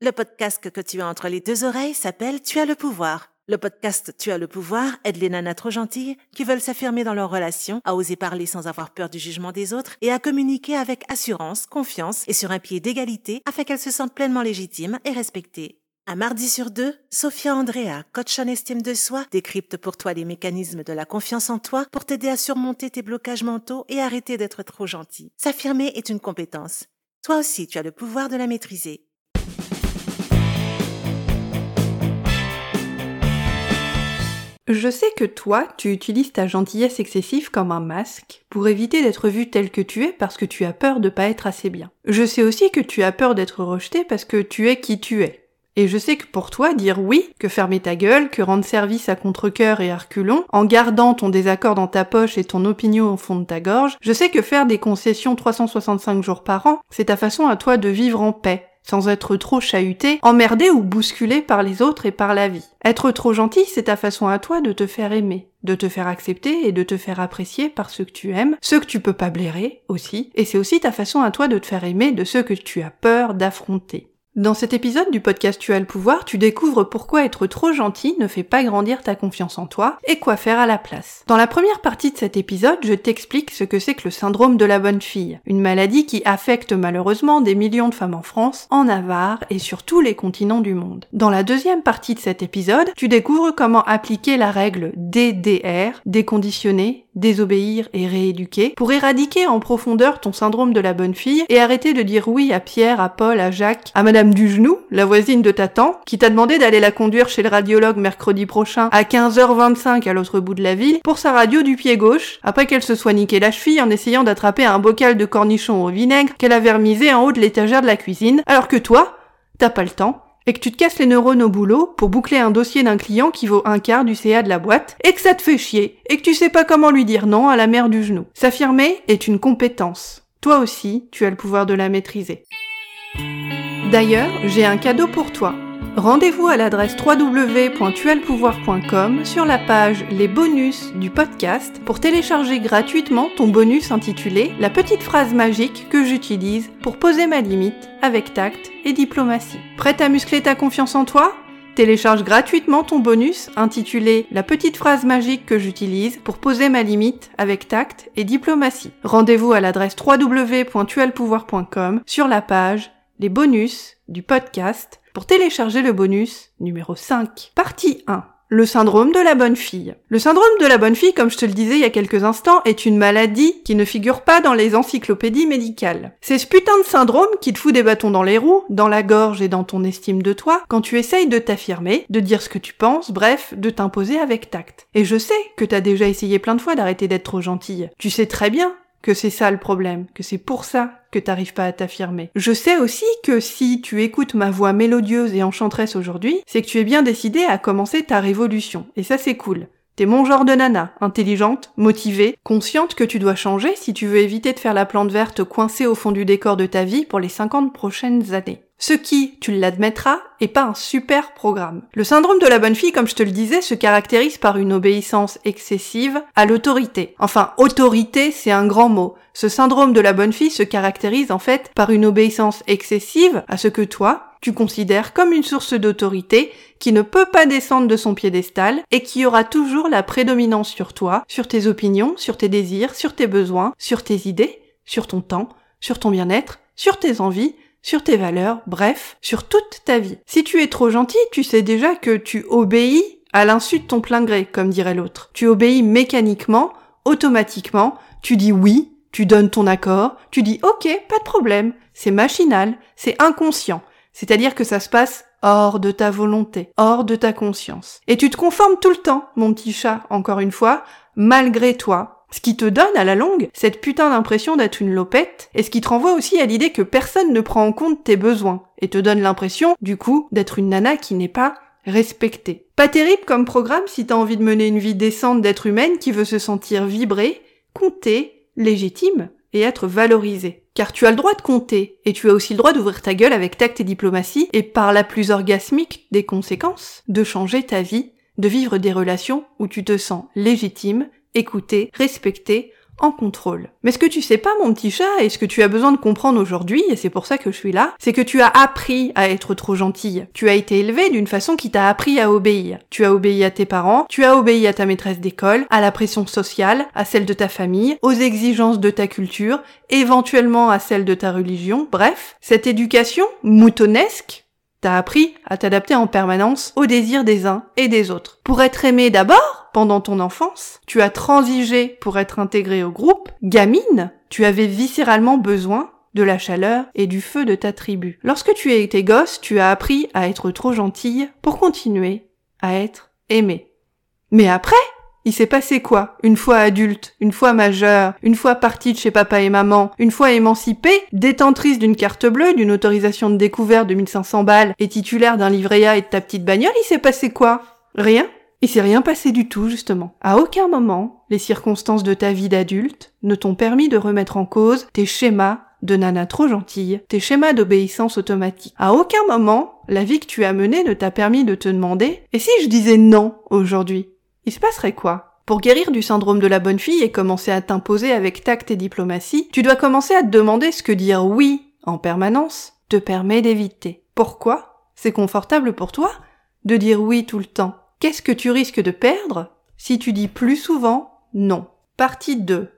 Le podcast que tu as entre les deux oreilles s'appelle Tu as le pouvoir. Le podcast Tu as le pouvoir aide les nanas trop gentilles qui veulent s'affirmer dans leur relation, à oser parler sans avoir peur du jugement des autres et à communiquer avec assurance, confiance et sur un pied d'égalité afin qu'elles se sentent pleinement légitimes et respectées. Un mardi sur deux, Sophia Andrea, coach en estime de soi, décrypte pour toi les mécanismes de la confiance en toi pour t'aider à surmonter tes blocages mentaux et arrêter d'être trop gentil. S'affirmer est une compétence. Toi aussi, tu as le pouvoir de la maîtriser. Je sais que toi, tu utilises ta gentillesse excessive comme un masque pour éviter d'être vu tel que tu es parce que tu as peur de pas être assez bien. Je sais aussi que tu as peur d'être rejeté parce que tu es qui tu es. Et je sais que pour toi, dire oui, que fermer ta gueule, que rendre service à contre-cœur et à reculons, en gardant ton désaccord dans ta poche et ton opinion au fond de ta gorge, je sais que faire des concessions 365 jours par an, c'est ta façon à toi de vivre en paix, sans être trop chahuté, emmerdé ou bousculé par les autres et par la vie. Être trop gentil, c'est ta façon à toi de te faire aimer, de te faire accepter et de te faire apprécier par ceux que tu aimes, ceux que tu peux pas blairer aussi, et c'est aussi ta façon à toi de te faire aimer de ceux que tu as peur d'affronter. Dans cet épisode du podcast Tu as le pouvoir, tu découvres pourquoi être trop gentil ne fait pas grandir ta confiance en toi et quoi faire à la place. Dans la première partie de cet épisode, je t'explique ce que c'est que le syndrome de la bonne fille, une maladie qui affecte malheureusement des millions de femmes en France, en Navarre et sur tous les continents du monde. Dans la deuxième partie de cet épisode, tu découvres comment appliquer la règle DDR, déconditionner, désobéir et rééduquer, pour éradiquer en profondeur ton syndrome de la bonne fille et arrêter de dire oui à Pierre, à Paul, à Jacques, à Madame du genou, la voisine de ta tante, qui t'a demandé d'aller la conduire chez le radiologue mercredi prochain à 15h25 à l'autre bout de la ville pour sa radio du pied gauche, après qu'elle se soit niqué la cheville en essayant d'attraper un bocal de cornichons au vinaigre qu'elle a vermisé en haut de l'étagère de la cuisine, alors que toi, t'as pas le temps, et que tu te casses les neurones au boulot pour boucler un dossier d'un client qui vaut un quart du CA de la boîte, et que ça te fait chier, et que tu sais pas comment lui dire non à la mère du genou. S'affirmer est une compétence. Toi aussi, tu as le pouvoir de la maîtriser. D'ailleurs, j'ai un cadeau pour toi. Rendez-vous à l'adresse www.tualpouvoir.com sur la page Les bonus du podcast pour télécharger gratuitement ton bonus intitulé La petite phrase magique que j'utilise pour poser ma limite avec tact et diplomatie. Prête à muscler ta confiance en toi? Télécharge gratuitement ton bonus intitulé La petite phrase magique que j'utilise pour poser ma limite avec tact et diplomatie. Rendez-vous à l'adresse www.tualpouvoir.com sur la page les bonus du podcast pour télécharger le bonus numéro 5. Partie 1. Le syndrome de la bonne fille. Le syndrome de la bonne fille, comme je te le disais il y a quelques instants, est une maladie qui ne figure pas dans les encyclopédies médicales. C'est ce putain de syndrome qui te fout des bâtons dans les roues, dans la gorge et dans ton estime de toi, quand tu essayes de t'affirmer, de dire ce que tu penses, bref, de t'imposer avec tact. Et je sais que t'as déjà essayé plein de fois d'arrêter d'être trop gentille. Tu sais très bien que c'est ça le problème, que c'est pour ça que t'arrives pas à t'affirmer. Je sais aussi que si tu écoutes ma voix mélodieuse et enchanteresse aujourd'hui, c'est que tu es bien décidé à commencer ta révolution. Et ça c'est cool. T'es mon genre de nana, intelligente, motivée, consciente que tu dois changer si tu veux éviter de faire la plante verte coincée au fond du décor de ta vie pour les 50 prochaines années. Ce qui, tu l'admettras, est pas un super programme. Le syndrome de la bonne fille, comme je te le disais, se caractérise par une obéissance excessive à l'autorité. Enfin, autorité, c'est un grand mot. Ce syndrome de la bonne fille se caractérise en fait par une obéissance excessive à ce que toi, tu considères comme une source d'autorité qui ne peut pas descendre de son piédestal et qui aura toujours la prédominance sur toi, sur tes opinions, sur tes désirs, sur tes besoins, sur tes idées, sur ton temps, sur ton bien-être, sur tes envies, sur tes valeurs, bref, sur toute ta vie. Si tu es trop gentil, tu sais déjà que tu obéis à l'insu de ton plein gré, comme dirait l'autre. Tu obéis mécaniquement, automatiquement, tu dis oui, tu donnes ton accord, tu dis ok, pas de problème, c'est machinal, c'est inconscient. C'est-à-dire que ça se passe hors de ta volonté, hors de ta conscience. Et tu te conformes tout le temps, mon petit chat, encore une fois, malgré toi, ce qui te donne à la longue cette putain d'impression d'être une lopette, et ce qui te renvoie aussi à l'idée que personne ne prend en compte tes besoins, et te donne l'impression, du coup, d'être une nana qui n'est pas respectée. Pas terrible comme programme si t'as envie de mener une vie décente d'être humaine qui veut se sentir vibrée, comptée, légitime, et être valorisée. Car tu as le droit de compter, et tu as aussi le droit d'ouvrir ta gueule avec tact et diplomatie, et par la plus orgasmique des conséquences, de changer ta vie, de vivre des relations où tu te sens légitime, écouté, respecté, en contrôle. Mais ce que tu sais pas, mon petit chat, et ce que tu as besoin de comprendre aujourd'hui, et c'est pour ça que je suis là, c'est que tu as appris à être trop gentille. Tu as été élevée d'une façon qui t'a appris à obéir. Tu as obéi à tes parents, tu as obéi à ta maîtresse d'école, à la pression sociale, à celle de ta famille, aux exigences de ta culture, éventuellement à celle de ta religion. Bref, cette éducation moutonnesque T'as appris à t'adapter en permanence aux désirs des uns et des autres. Pour être aimé d'abord, pendant ton enfance, tu as transigé pour être intégré au groupe. Gamine, tu avais viscéralement besoin de la chaleur et du feu de ta tribu. Lorsque tu as gosse, tu as appris à être trop gentille pour continuer à être aimé. Mais après, il s'est passé quoi Une fois adulte, une fois majeure, une fois partie de chez papa et maman, une fois émancipée, détentrice d'une carte bleue, d'une autorisation de découverte de 1500 balles et titulaire d'un livret A et de ta petite bagnole, il s'est passé quoi Rien il s'est rien passé du tout, justement. À aucun moment, les circonstances de ta vie d'adulte ne t'ont permis de remettre en cause tes schémas de nana trop gentille, tes schémas d'obéissance automatique. À aucun moment, la vie que tu as menée ne t'a permis de te demander, et si je disais non aujourd'hui? Il se passerait quoi? Pour guérir du syndrome de la bonne fille et commencer à t'imposer avec tact et diplomatie, tu dois commencer à te demander ce que dire oui en permanence te permet d'éviter. Pourquoi? C'est confortable pour toi de dire oui tout le temps. Qu'est-ce que tu risques de perdre? Si tu dis plus souvent non Partie 2.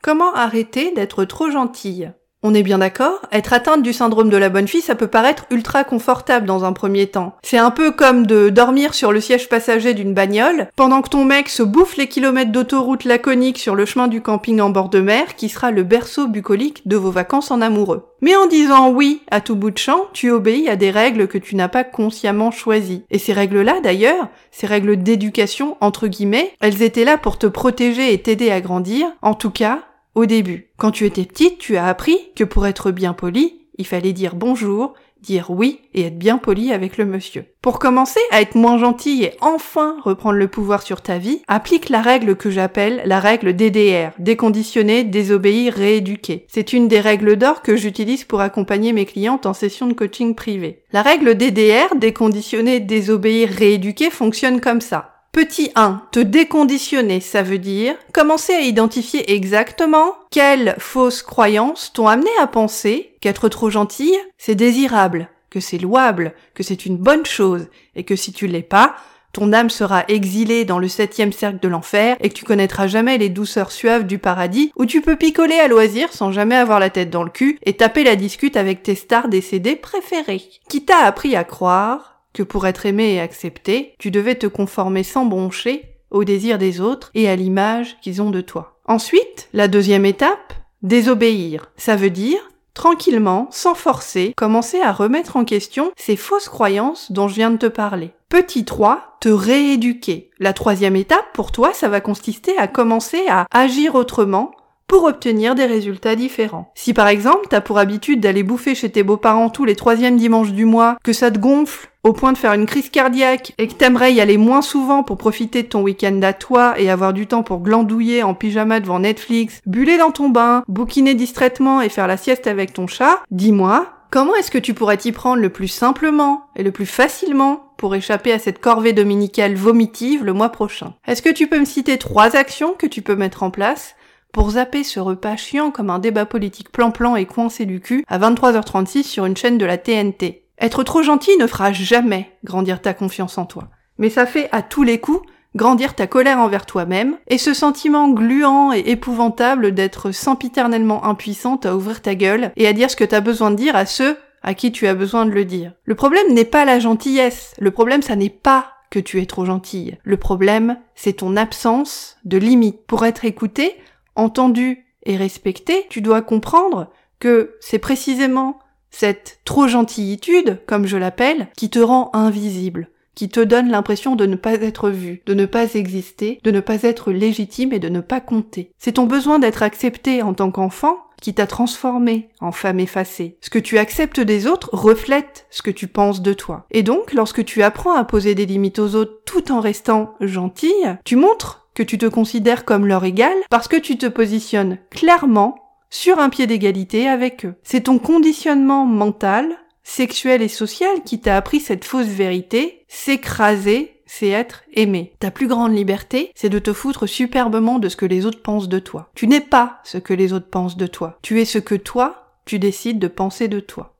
Comment arrêter d'être trop gentille? On est bien d'accord Être atteinte du syndrome de la bonne fille, ça peut paraître ultra confortable dans un premier temps. C'est un peu comme de dormir sur le siège passager d'une bagnole, pendant que ton mec se bouffe les kilomètres d'autoroute laconique sur le chemin du camping en bord de mer, qui sera le berceau bucolique de vos vacances en amoureux. Mais en disant oui à tout bout de champ, tu obéis à des règles que tu n'as pas consciemment choisies. Et ces règles-là, d'ailleurs, ces règles d'éducation, entre guillemets, elles étaient là pour te protéger et t'aider à grandir, en tout cas, au début. Quand tu étais petite, tu as appris que pour être bien poli, il fallait dire bonjour, dire oui et être bien poli avec le monsieur. Pour commencer à être moins gentil et enfin reprendre le pouvoir sur ta vie, applique la règle que j'appelle la règle DDR, déconditionner, désobéir, rééduquer. C'est une des règles d'or que j'utilise pour accompagner mes clientes en session de coaching privé. La règle DDR, déconditionner, désobéir, rééduquer fonctionne comme ça. Petit 1, te déconditionner, ça veut dire commencer à identifier exactement quelles fausses croyances t'ont amené à penser qu'être trop gentille, c'est désirable, que c'est louable, que c'est une bonne chose, et que si tu l'es pas, ton âme sera exilée dans le septième cercle de l'enfer et que tu connaîtras jamais les douceurs suaves du paradis où tu peux picoler à loisir sans jamais avoir la tête dans le cul et taper la discute avec tes stars décédées préférées. Qui t'a appris à croire pour être aimé et accepté, tu devais te conformer sans broncher au désir des autres et à l'image qu'ils ont de toi. Ensuite, la deuxième étape, désobéir. Ça veut dire tranquillement, sans forcer, commencer à remettre en question ces fausses croyances dont je viens de te parler. Petit 3, te rééduquer. La troisième étape pour toi, ça va consister à commencer à agir autrement pour obtenir des résultats différents. Si par exemple t'as pour habitude d'aller bouffer chez tes beaux-parents tous les troisièmes dimanches du mois, que ça te gonfle au point de faire une crise cardiaque et que t'aimerais y aller moins souvent pour profiter de ton week-end à toi et avoir du temps pour glandouiller en pyjama devant Netflix, buller dans ton bain, bouquiner distraitement et faire la sieste avec ton chat, dis-moi, comment est-ce que tu pourrais t'y prendre le plus simplement et le plus facilement pour échapper à cette corvée dominicale vomitive le mois prochain? Est-ce que tu peux me citer trois actions que tu peux mettre en place pour zapper ce repas chiant comme un débat politique plan-plan et coincé du cul à 23h36 sur une chaîne de la TNT. Être trop gentil ne fera jamais grandir ta confiance en toi. Mais ça fait à tous les coups grandir ta colère envers toi-même, et ce sentiment gluant et épouvantable d'être sempiternellement impuissante à ouvrir ta gueule et à dire ce que t'as besoin de dire à ceux à qui tu as besoin de le dire. Le problème n'est pas la gentillesse, le problème ça n'est pas que tu es trop gentille. Le problème, c'est ton absence de limite. Pour être écouté, entendu et respecté, tu dois comprendre que c'est précisément cette trop gentillitude, comme je l'appelle, qui te rend invisible, qui te donne l'impression de ne pas être vu, de ne pas exister, de ne pas être légitime et de ne pas compter. C'est ton besoin d'être accepté en tant qu'enfant qui t'a transformé en femme effacée. Ce que tu acceptes des autres reflète ce que tu penses de toi. Et donc, lorsque tu apprends à poser des limites aux autres tout en restant gentille, tu montres que tu te considères comme leur égal parce que tu te positionnes clairement sur un pied d'égalité avec eux. C'est ton conditionnement mental, sexuel et social qui t'a appris cette fausse vérité, s'écraser c'est être aimé. Ta plus grande liberté, c'est de te foutre superbement de ce que les autres pensent de toi. Tu n'es pas ce que les autres pensent de toi. Tu es ce que toi, tu décides de penser de toi.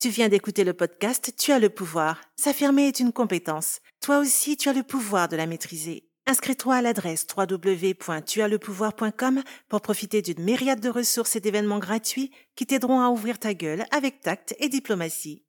Tu viens d'écouter le podcast Tu as le pouvoir. S'affirmer est une compétence. Toi aussi, tu as le pouvoir de la maîtriser. Inscris-toi à l'adresse www.tuaslepouvoir.com pour profiter d'une myriade de ressources et d'événements gratuits qui t'aideront à ouvrir ta gueule avec tact et diplomatie.